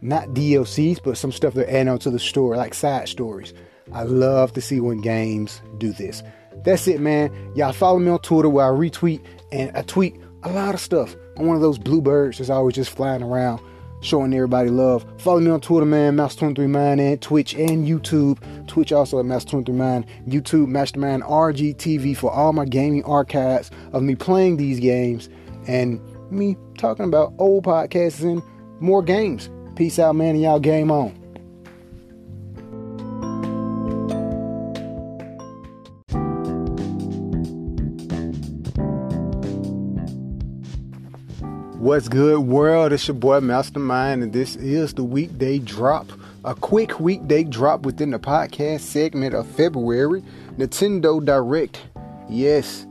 not DLCs, but some stuff they're adding on to the story, like side stories. I love to see when games do this. That's it, man. Y'all follow me on Twitter where I retweet and I tweet a lot of stuff. I'm one of those bluebirds that's always just flying around, showing everybody love. Follow me on Twitter, man, Master23Mind, and Twitch and YouTube. Twitch also at Master23Mind. YouTube, Mastermind RGTV for all my gaming archives of me playing these games. And me talking about old podcasts and more games. Peace out, man, and y'all game on. What's good, world? It's your boy Mastermind, and this is the weekday drop. A quick weekday drop within the podcast segment of February. Nintendo Direct. Yes,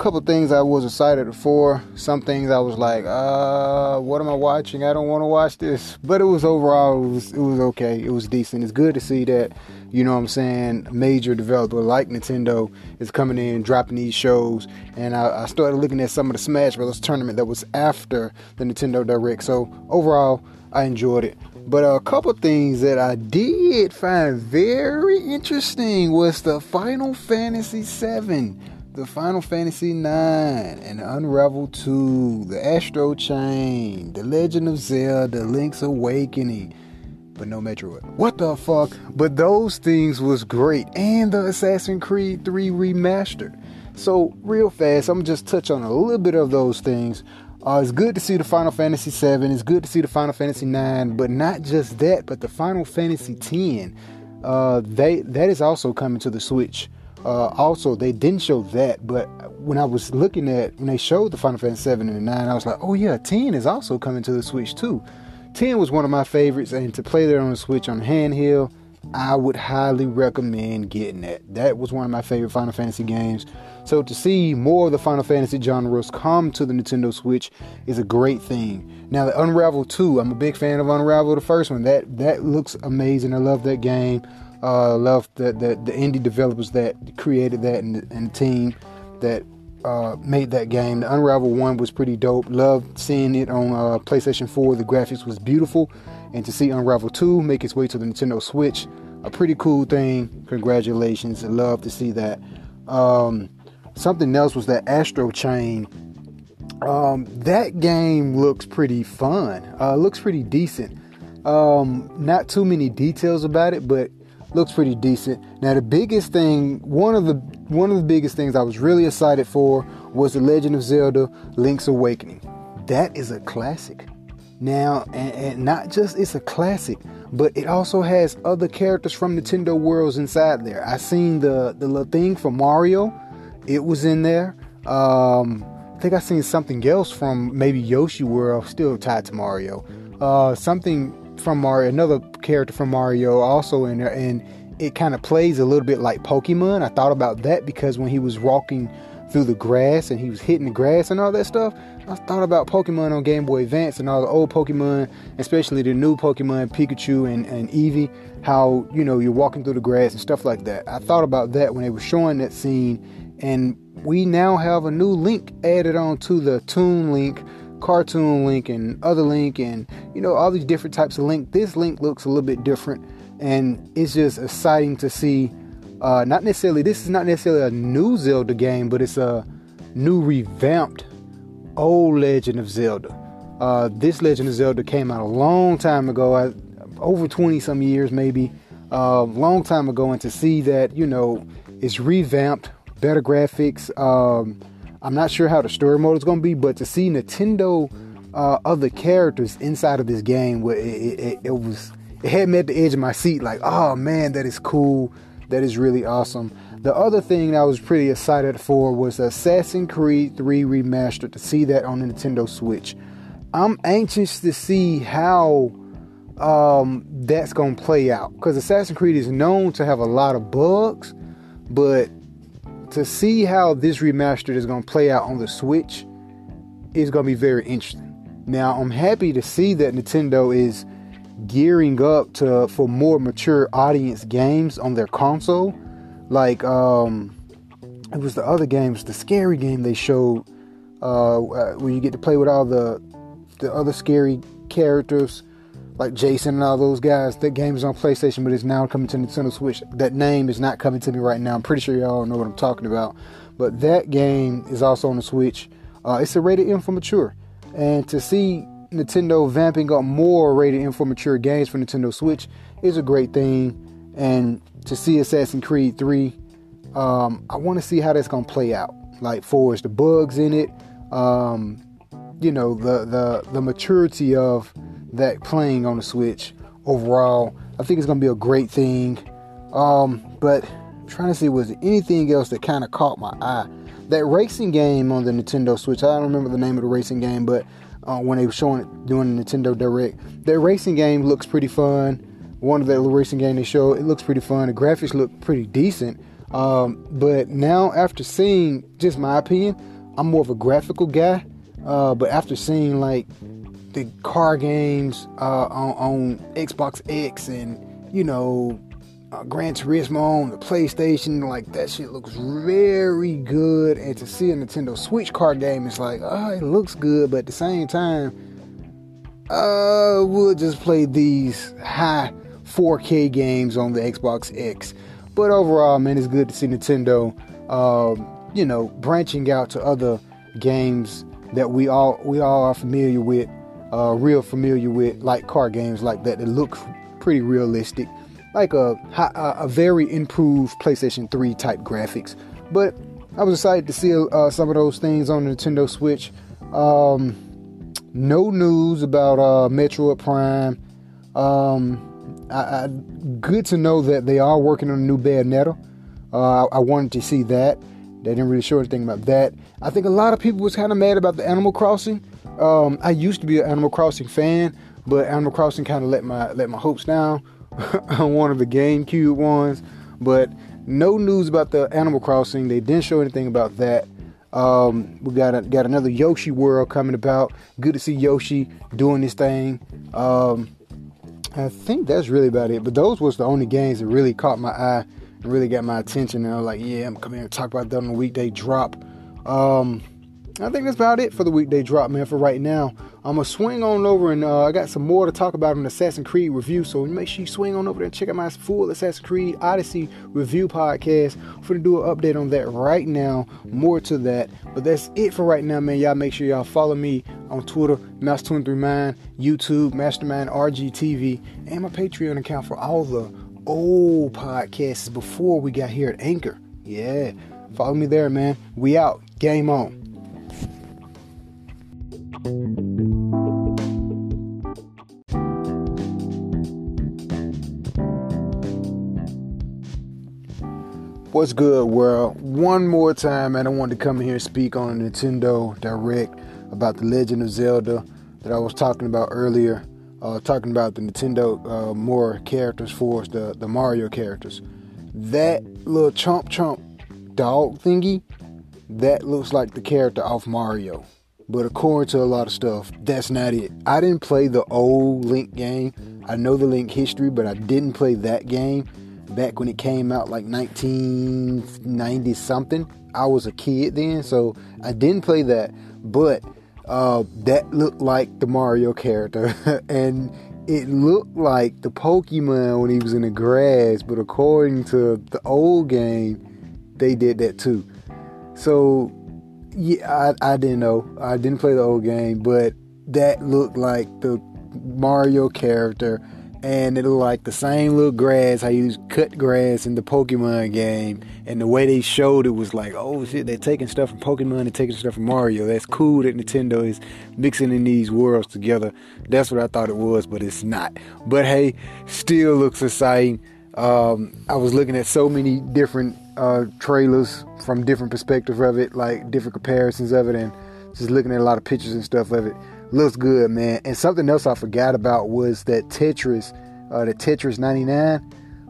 couple things I was excited for. Some things I was like, uh, what am I watching? I don't want to watch this. But it was overall, it was, it was okay. It was decent. It's good to see that, you know what I'm saying, major developer like Nintendo is coming in, dropping these shows. And I, I started looking at some of the Smash Bros. tournament that was after the Nintendo Direct. So overall, I enjoyed it. But a couple things that I did find very interesting was the Final Fantasy VII the Final Fantasy IX and Unravel 2, the Astral Chain, The Legend of Zelda, the Link's Awakening, but no Metroid. What the fuck? But those things was great. And the Assassin's Creed 3 remastered. So, real fast, I'm just touch on a little bit of those things. Uh, it's good to see the Final Fantasy 7. It's good to see the Final Fantasy 9, but not just that, but the Final Fantasy 10. Uh, they that is also coming to the Switch. Uh, also, they didn't show that, but when I was looking at when they showed the Final Fantasy 7 and 9, I was like, oh yeah, 10 is also coming to the Switch too. 10 was one of my favorites, and to play there on the Switch on handheld, I would highly recommend getting that. That was one of my favorite Final Fantasy games. So to see more of the Final Fantasy genres come to the Nintendo Switch is a great thing. Now the Unravel 2, I'm a big fan of Unravel, the first one. That that looks amazing. I love that game. Uh, love the, the, the indie developers that created that and, and the team that uh, made that game. The Unravel one was pretty dope. Loved seeing it on uh, PlayStation 4. The graphics was beautiful, and to see Unravel 2 make its way to the Nintendo Switch, a pretty cool thing. Congratulations! I love to see that. Um, something else was that Astral Chain. Um, that game looks pretty fun. Uh, looks pretty decent. Um, not too many details about it, but looks pretty decent. Now the biggest thing, one of the one of the biggest things I was really excited for was The Legend of Zelda: Link's Awakening. That is a classic. Now, and, and not just it's a classic, but it also has other characters from Nintendo Worlds inside there. I seen the the little thing from Mario, it was in there. Um, I think I seen something else from maybe Yoshi World, still tied to Mario. Uh, something from Mario, another character from Mario also in there, and it kind of plays a little bit like Pokemon. I thought about that because when he was walking through the grass and he was hitting the grass and all that stuff, I thought about Pokemon on Game Boy Advance and all the old Pokemon, especially the new Pokemon Pikachu and, and Eevee, how you know you're walking through the grass and stuff like that. I thought about that when they were showing that scene, and we now have a new link added on to the Toon Link cartoon link and other link and you know all these different types of link. This link looks a little bit different and it's just exciting to see uh, not necessarily this is not necessarily a new zelda game but it's a new revamped old legend of zelda. Uh, this legend of zelda came out a long time ago uh, over 20 some years maybe a uh, long time ago and to see that you know it's revamped better graphics um, I'm not sure how the story mode is going to be, but to see Nintendo uh, other characters inside of this game, it, it, it, was it had me at the edge of my seat. Like, oh man, that is cool. That is really awesome. The other thing that I was pretty excited for was Assassin's Creed 3 Remastered. To see that on Nintendo Switch, I'm anxious to see how um, that's going to play out because Assassin's Creed is known to have a lot of bugs, but to see how this remastered is going to play out on the Switch is going to be very interesting. Now, I'm happy to see that Nintendo is gearing up to for more mature audience games on their console. Like um it was the other games, the scary game they showed uh, where you get to play with all the the other scary characters like Jason and all those guys. That game is on PlayStation, but it's now coming to Nintendo Switch. That name is not coming to me right now. I'm pretty sure y'all know what I'm talking about. But that game is also on the Switch. Uh, it's a rated M for mature, and to see Nintendo vamping up more rated M for mature games for Nintendo Switch is a great thing. And to see Assassin's Creed 3, um, I want to see how that's gonna play out. Like, for the bugs in it, um, you know, the the the maturity of that playing on the Switch overall. I think it's gonna be a great thing. Um, but I'm trying to see was anything else that kind of caught my eye. That racing game on the Nintendo Switch. I don't remember the name of the racing game, but uh, when they were showing it doing the Nintendo Direct, that racing game looks pretty fun. One of the racing game they showed, it looks pretty fun. The graphics look pretty decent. Um, but now after seeing, just my opinion, I'm more of a graphical guy. Uh, but after seeing like the car games uh, on, on, Xbox X and you know uh, Gran Turismo on the PlayStation, like that shit looks very good. And to see a Nintendo Switch car game, it's like, oh, it looks good, but at the same time, uh, we'll just play these high 4K games on the Xbox X. But overall, man, it's good to see Nintendo, um, you know, branching out to other games that we all we all are familiar with uh, real familiar with, like car games like that that look pretty realistic, like a a, very improved PlayStation 3 type graphics. But I was excited to see uh, some of those things on the Nintendo Switch. Um, no news about uh, Metroid Prime. Um, I, I, good to know that they are working on a new Bayonetta. Uh, I, I wanted to see that. They didn't really show anything about that. I think a lot of people was kind of mad about the Animal Crossing. Um, I used to be an Animal Crossing fan, but Animal Crossing kind of let my let my hopes down on one of the GameCube ones. But no news about the Animal Crossing. They didn't show anything about that. Um, we got a, got another Yoshi World coming about. Good to see Yoshi doing this thing. Um, I think that's really about it. But those was the only games that really caught my eye and really got my attention. And I was like, yeah, I'm coming here and talk about that on the weekday drop. Um, I think that's about it for the weekday drop, man. For right now, I'm gonna swing on over and uh, I got some more to talk about in Assassin's Creed review. So make sure you swing on over there and check out my full Assassin's Creed Odyssey review podcast. I'm gonna do an update on that right now. More to that, but that's it for right now, man. Y'all make sure y'all follow me on Twitter, Master23Mind, YouTube, Mastermind RGTV, and my Patreon account for all the old podcasts before we got here at Anchor. Yeah, follow me there, man. We out. Game on. What's good, world? One more time, man, I wanted to come here and speak on Nintendo Direct about the Legend of Zelda that I was talking about earlier. Uh, talking about the Nintendo uh, more characters for us, the, the Mario characters. That little chomp chomp dog thingy, that looks like the character off Mario. But according to a lot of stuff, that's not it. I didn't play the old Link game. I know the Link history, but I didn't play that game back when it came out like 1990 something. I was a kid then, so I didn't play that. But uh, that looked like the Mario character, and it looked like the Pokemon when he was in the grass. But according to the old game, they did that too. So yeah, I, I didn't know. I didn't play the old game, but that looked like the Mario character, and it looked like the same little grass. How you cut grass in the Pokemon game, and the way they showed it was like, oh shit, they're taking stuff from Pokemon and taking stuff from Mario. That's cool that Nintendo is mixing in these worlds together. That's what I thought it was, but it's not. But hey, still looks exciting. Um, I was looking at so many different uh, trailers from different perspectives of it, like different comparisons of it, and just looking at a lot of pictures and stuff of it. Looks good, man. And something else I forgot about was that Tetris, uh, the Tetris 99,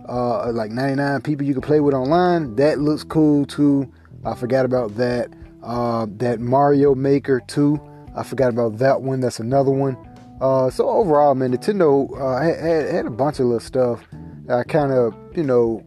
uh, like 99 people you can play with online. That looks cool too. I forgot about that. Uh, that Mario Maker 2. I forgot about that one. That's another one. Uh, so overall, man, Nintendo uh, had, had a bunch of little stuff. I kind of, you know,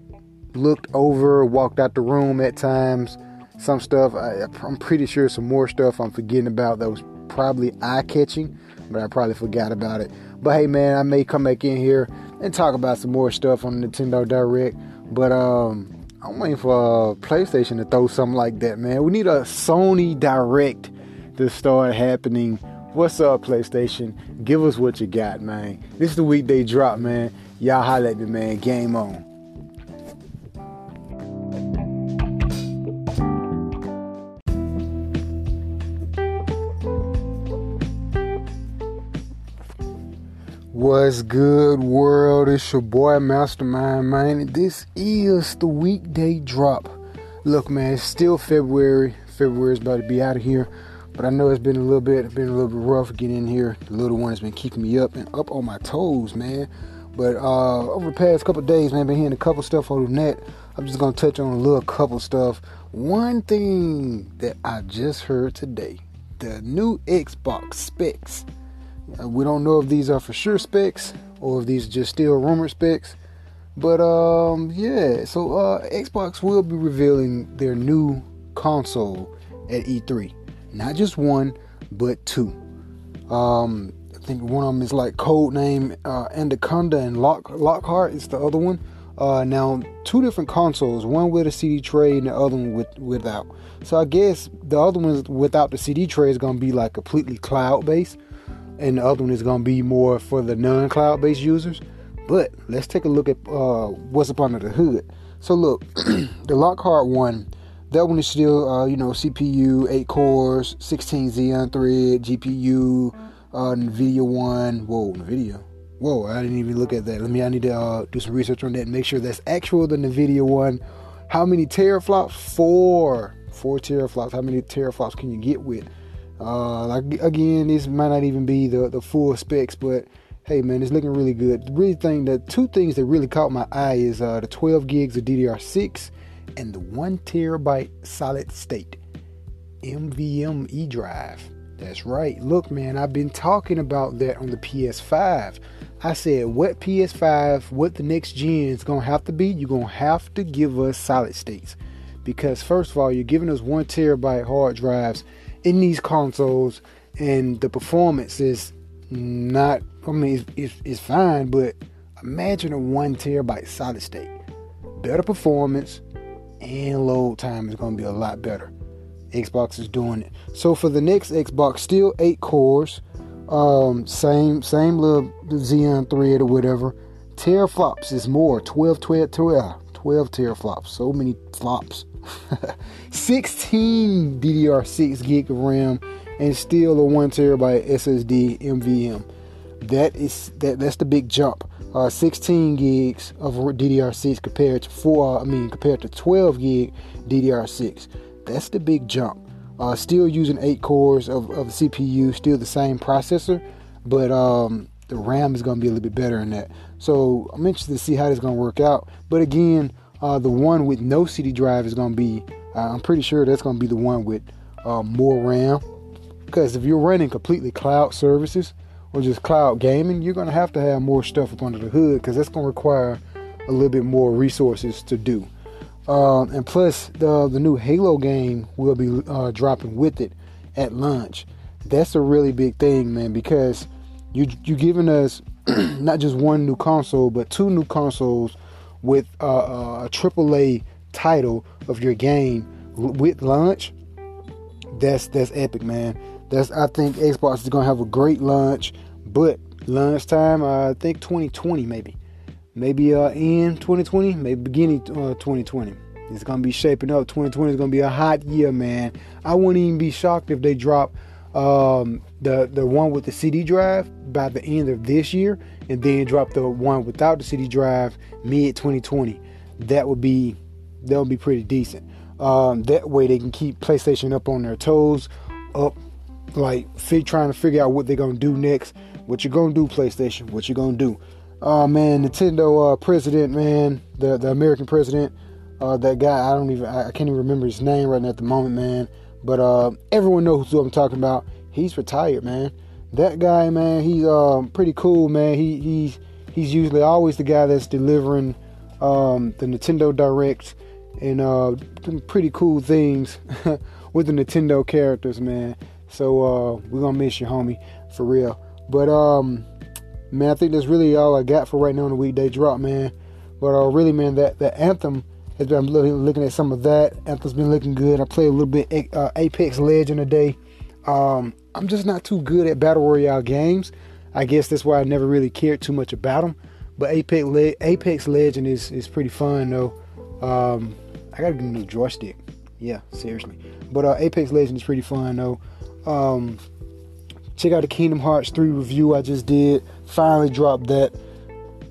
looked over, walked out the room at times. Some stuff, I, I'm pretty sure some more stuff I'm forgetting about that was probably eye catching, but I probably forgot about it. But hey, man, I may come back in here and talk about some more stuff on Nintendo Direct. But um, I'm waiting for uh, PlayStation to throw something like that, man. We need a Sony Direct to start happening. What's up, PlayStation? Give us what you got, man. This is the week they drop, man. Y'all holla at me, man. Game on. What's good, world? It's your boy Mastermind, man. This is the weekday drop. Look, man, it's still February. February's about to be out of here, but I know it's been a little bit, been a little bit rough getting in here. The little one has been keeping me up and up on my toes, man. But uh, over the past couple days, man, been hearing a couple stuff on the net. I'm just gonna touch on a little couple stuff. One thing that I just heard today: the new Xbox specs uh, we don't know if these are for sure specs or if these are just still rumor specs. But um, yeah, so uh, Xbox will be revealing their new console at E3. Not just one, but two. Um, I think one of them is like code name uh, Anaconda and Lock Lockhart is the other one. Uh, now two different consoles, one with a CD tray and the other one with without. So I guess the other one without the CD tray is gonna be like completely cloud based and the other one is going to be more for the non-cloud based users. But let's take a look at uh, what's up under the hood. So look, the Lockhart one, that one is still uh, you know CPU, eight cores, 16 Xeon thread, GPU, uh, Nvidia one. Whoa, Nvidia. Whoa, I didn't even look at that. Let me. I need to uh, do some research on that and make sure that's actual the Nvidia one. How many teraflops? Four. Four teraflops. How many teraflops can you get with? Uh, like again, this might not even be the the full specs, but hey man, it's looking really good. The really thing, the two things that really caught my eye is uh, the 12 gigs of DDR6 and the one terabyte solid state NVMe drive. That's right. Look, man, I've been talking about that on the PS5. I said, what PS5, what the next gen is gonna have to be, you're gonna have to give us solid states. Because first of all, you're giving us one terabyte hard drives in these consoles, and the performance is not. I mean, it's, it's, it's fine, but imagine a one terabyte solid state, better performance, and load time is gonna be a lot better. Xbox is doing it. So for the next Xbox, still eight cores, um, same same little Xeon thread or whatever. Teraflops is more 12, 12, 12, 12 teraflops. So many flops. 16 DDR6 gig of RAM and still a one terabyte SSD MVM. That is that that's the big jump. Uh, 16 gigs of DDR6 compared to four. I mean compared to 12 gig DDR6. That's the big jump. Uh, still using eight cores of, of CPU, still the same processor, but um, the RAM is going to be a little bit better in that. So I'm interested to see how this is going to work out. But again, uh, the one with no CD drive is going to be, uh, I'm pretty sure that's going to be the one with uh, more RAM. Because if you're running completely cloud services or just cloud gaming, you're going to have to have more stuff up under the hood because that's going to require a little bit more resources to do. Um, and plus, the the new Halo game will be uh, dropping with it at launch. That's a really big thing, man, because you you're giving us not just one new console, but two new consoles with uh, uh a title of your game with launch. That's that's epic, man. That's I think Xbox is gonna have a great launch, but launch time uh, I think 2020 maybe maybe uh, in 2020, maybe beginning uh, 2020. It's gonna be shaping up. 2020 is gonna be a hot year, man. I wouldn't even be shocked if they drop um, the the one with the CD drive by the end of this year, and then drop the one without the CD drive mid 2020. That would be that would be pretty decent. Um, that way they can keep PlayStation up on their toes, up like fig trying to figure out what they're gonna do next. What you gonna do, PlayStation? What you gonna do? Oh man, Nintendo uh, president, man, the the American president, uh, that guy. I don't even, I, can't even remember his name right now at the moment, man. But uh, everyone knows who I'm talking about. He's retired, man. That guy, man, he's uh, pretty cool, man. He he's he's usually always the guy that's delivering um, the Nintendo Direct and uh, pretty cool things with the Nintendo characters, man. So uh, we're gonna miss you, homie, for real. But um, man, I think that's really all I got for right now on the weekday drop, man. But uh, really, man, that that anthem has been looking at some of that. Anthem's been looking good. I played a little bit uh, Apex Legend today. Um, I'm just not too good at battle royale games. I guess that's why I never really cared too much about them. But Apex Le- Apex Legend is is pretty fun though. Um, I gotta get a new joystick. Yeah, seriously. But uh, Apex Legend is pretty fun though. Um, check out the Kingdom Hearts 3 review I just did. Finally dropped that.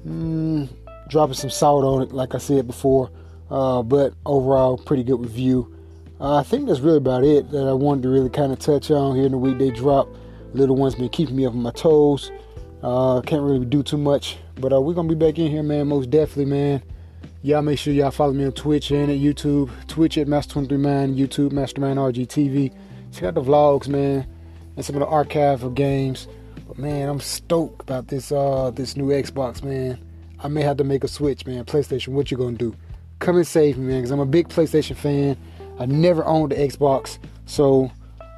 Mm, dropping some salt on it, like I said before. Uh, but overall, pretty good review. Uh, I think that's really about it that I wanted to really kind of touch on here in the weekday drop. Little one's been keeping me up on my toes. Uh, can't really do too much, but uh, we're gonna be back in here, man. Most definitely, man. Y'all make sure y'all follow me on Twitch and at YouTube. Twitch at Master23Mind, YouTube Mastermind RGTV. Check out the vlogs, man and some of the archive of games. But man, I'm stoked about this uh this new Xbox, man. I may have to make a switch, man. PlayStation, what you gonna do? Come and save me, man, because I'm a big PlayStation fan. I never owned the Xbox, so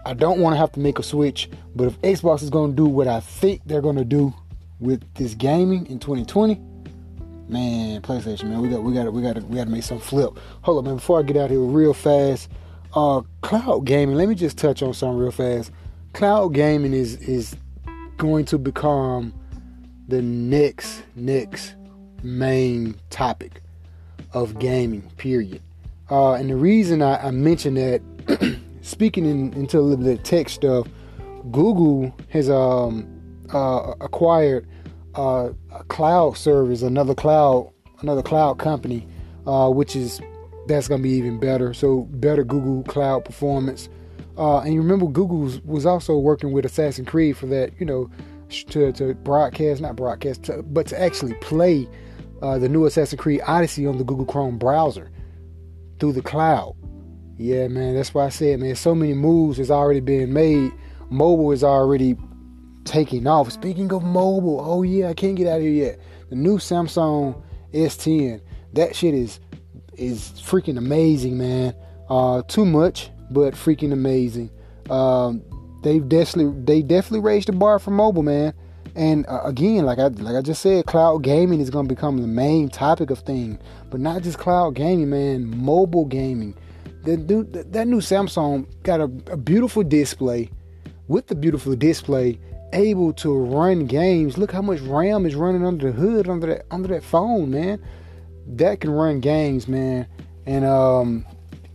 I don't want to have to make a switch. But if Xbox is gonna do what I think they're gonna do with this gaming in 2020, man, PlayStation, man, we got we got we got we got to make some flip. Hold up, man. Before I get out here real fast, uh, cloud gaming. Let me just touch on something real fast cloud gaming is is going to become the next next main topic of gaming. Period. Uh, and the reason I, I mention that, speaking in, into a little bit of tech stuff, Google has um, uh, acquired uh, a cloud service, another cloud, another cloud company, uh, which is that's going to be even better. So better Google Cloud performance. Uh, and you remember Google was also working with Assassin's Creed for that, you know, to, to broadcast, not broadcast, to, but to actually play uh, the new Assassin's Creed Odyssey on the Google Chrome browser through the cloud. Yeah, man, that's why I said, man, so many moves has already been made. Mobile is already taking off. Speaking of mobile, oh yeah, I can't get out of here yet. The new Samsung S10, that shit is is freaking amazing, man. Uh, too much, but freaking amazing. Um, they've definitely they definitely raised the bar for mobile, man. And uh, again, like I like I just said, cloud gaming is going to become the main topic of thing. But not just cloud gaming, man. Mobile gaming. The, the, that new Samsung got a, a beautiful display. With the beautiful display, able to run games. Look how much RAM is running under the hood under that under that phone, man. That can run games, man. And um,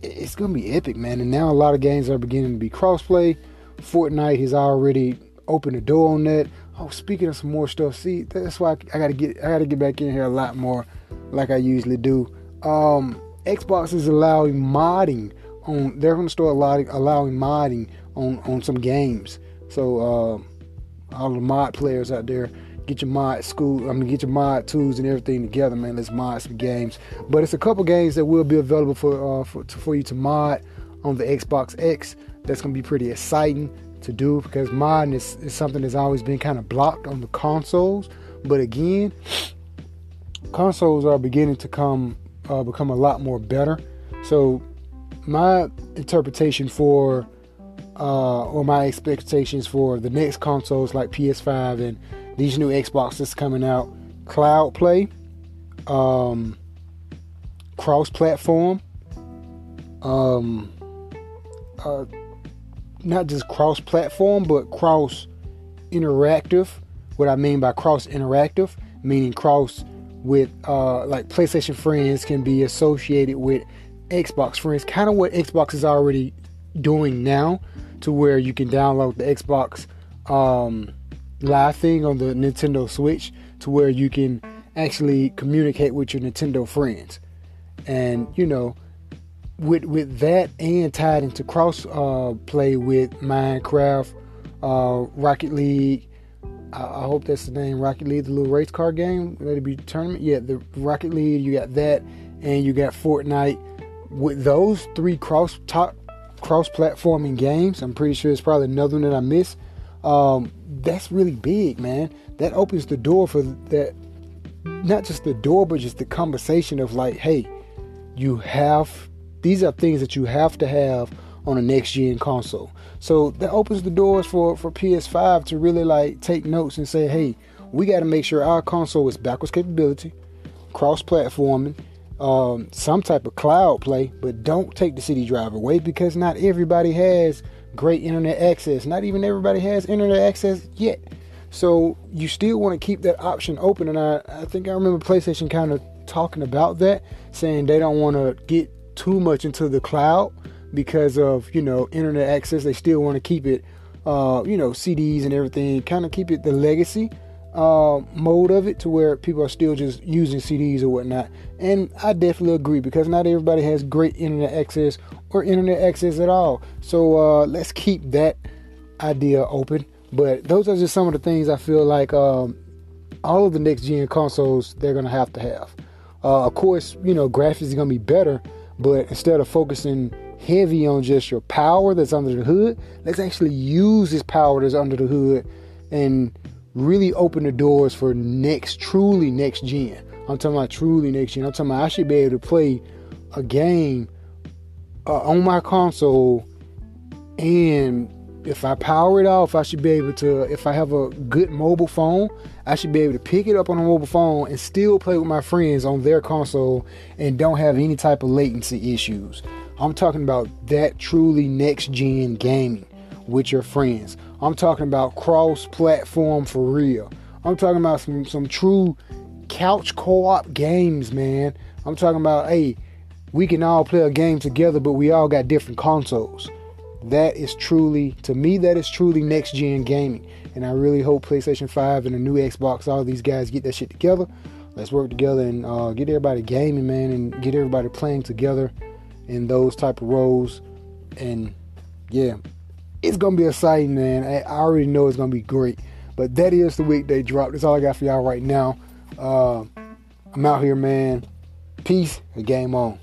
it's gonna be epic, man. And now a lot of games are beginning to be crossplay. Fortnite has already opened the door on that. Oh, speaking of some more stuff, see, that's why I, gotta get I gotta get back in here a lot more, like I usually do. Um, Xbox is allowing modding on. They're gonna start allowing allowing modding on on some games. So uh, all the mod players out there, get your mod school. I mean, get your mod tools and everything together, man. Let's mod some games. But it's a couple games that will be available for uh, for, for you to mod on the Xbox X. That's gonna be pretty exciting to do because modding is, is something that's always been kind of blocked on the consoles. But again, consoles are beginning to come uh, become a lot more better. So my interpretation for uh, or my expectations for the next consoles like PS5 and these new Xboxes coming out, cloud play, um, cross-platform, um, uh, not just cross platform, but cross interactive. What I mean by cross interactive, meaning cross with uh, like PlayStation friends can be associated with Xbox friends, kind of what Xbox is already doing now, to where you can download the Xbox um, live thing on the Nintendo Switch, to where you can actually communicate with your Nintendo friends, and you know with with that and tied into cross uh, play with Minecraft, uh, Rocket League. I, hope that's the name, Rocket League, the little race car game. It be tournament. Yeah, the Rocket League. You got that, and you got Fortnite. With those three cross top cross platforming games, I'm pretty sure it's probably another one that I missed. Um, that's really big, man. That opens the door for that. Not just the door, but just the conversation of like, hey, you have these are things that you have to have on a next gen console. So that opens the doors for, for PS5 to really like take notes and say, hey, we got to make sure our console is backwards capability, cross platforming, um, some type of cloud play, but don't take the CD drive away because not everybody has great internet access. Not even everybody has internet access yet. So you still want to keep that option open. And I, I think I remember PlayStation kind of talking about that, saying they don't want to get too much into the cloud because of you know internet access. They still want to keep it, uh, you know, CDs and everything. Kind of keep it the legacy uh, mode of it to where people are still just using CDs or whatnot. And I definitely agree because not everybody has great internet access or internet access at all. So uh, let's keep that idea open. But those are just some of the things I feel like um, all of the next gen consoles they're gonna have to have. Uh, of course, you know, graphics is gonna be better but instead of focusing heavy on just your power that's under the hood, let's actually use this power that's under the hood and really open the doors for next, truly next gen. I'm talking about truly next gen. I'm talking about I should be able to play a game uh, on my console and if I power it off, I should be able to, if I have a good mobile phone, I should be able to pick it up on a mobile phone and still play with my friends on their console and don't have any type of latency issues. I'm talking about that truly next gen gaming with your friends. I'm talking about cross platform for real. I'm talking about some, some true couch co op games, man. I'm talking about, hey, we can all play a game together, but we all got different consoles that is truly to me that is truly next gen gaming. And i really hope playstation 5 and the new xbox all these guys get that shit together. Let's work together and uh, get everybody gaming man and get everybody playing together in those type of roles. And yeah it's gonna be exciting man. I, already know it's gonna be great. But that is the week they dropped. That's all i got for y'all right now. Uh, i'm out here man. Peace and game on